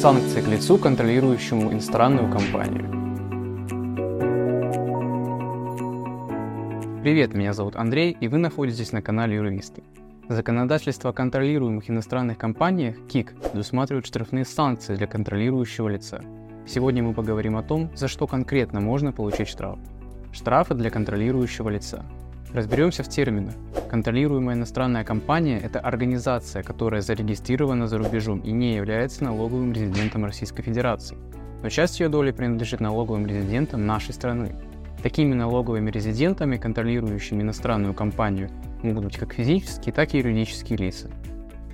Санкции к лицу, контролирующему иностранную компанию. Привет, меня зовут Андрей, и вы находитесь на канале Юристы. Законодательство о контролируемых иностранных компаниях КИК предусматривает штрафные санкции для контролирующего лица. Сегодня мы поговорим о том, за что конкретно можно получить штраф. Штрафы для контролирующего лица. Разберемся в терминах. Контролируемая иностранная компания – это организация, которая зарегистрирована за рубежом и не является налоговым резидентом Российской Федерации, но часть ее доли принадлежит налоговым резидентам нашей страны. Такими налоговыми резидентами, контролирующими иностранную компанию, могут быть как физические, так и юридические лица.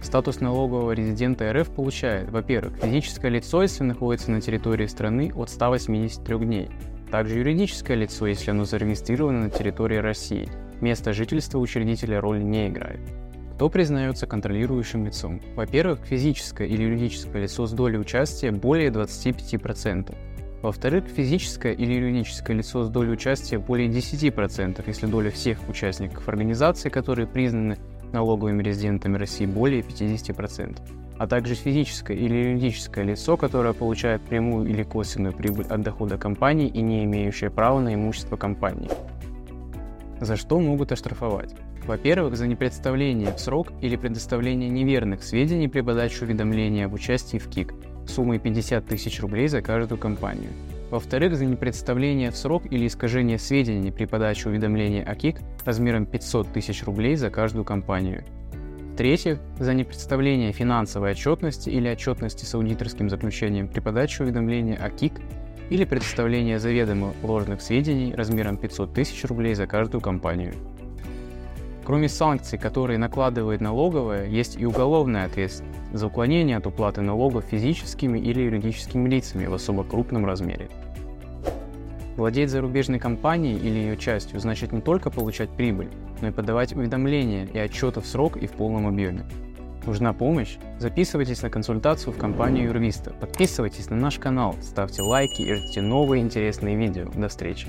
Статус налогового резидента РФ получает, во-первых, физическое лицо, если находится на территории страны от 183 дней, также юридическое лицо, если оно зарегистрировано на территории России – Место жительства учредителя роли не играет. Кто признается контролирующим лицом? Во-первых, физическое или юридическое лицо с долей участия более 25%. Во-вторых, физическое или юридическое лицо с долей участия более 10%, если доля всех участников организации, которые признаны налоговыми резидентами России, более 50%, а также физическое или юридическое лицо, которое получает прямую или косвенную прибыль от дохода компании и не имеющее права на имущество компании. За что могут оштрафовать? Во-первых, за непредставление в срок или предоставление неверных сведений при подаче уведомления об участии в КИК суммой 50 тысяч рублей за каждую компанию. Во-вторых, за непредставление в срок или искажение сведений при подаче уведомления о КИК размером 500 тысяч рублей за каждую компанию. В-третьих, за непредставление финансовой отчетности или отчетности с аудиторским заключением при подаче уведомления о КИК или предоставление заведомо ложных сведений размером 500 тысяч рублей за каждую компанию. Кроме санкций, которые накладывает налоговая, есть и уголовная ответственность за уклонение от уплаты налогов физическими или юридическими лицами в особо крупном размере. Владеть зарубежной компанией или ее частью значит не только получать прибыль, но и подавать уведомления и отчеты в срок и в полном объеме. Нужна помощь? Записывайтесь на консультацию в компанию Юрвиста. Подписывайтесь на наш канал, ставьте лайки и ждите новые интересные видео. До встречи!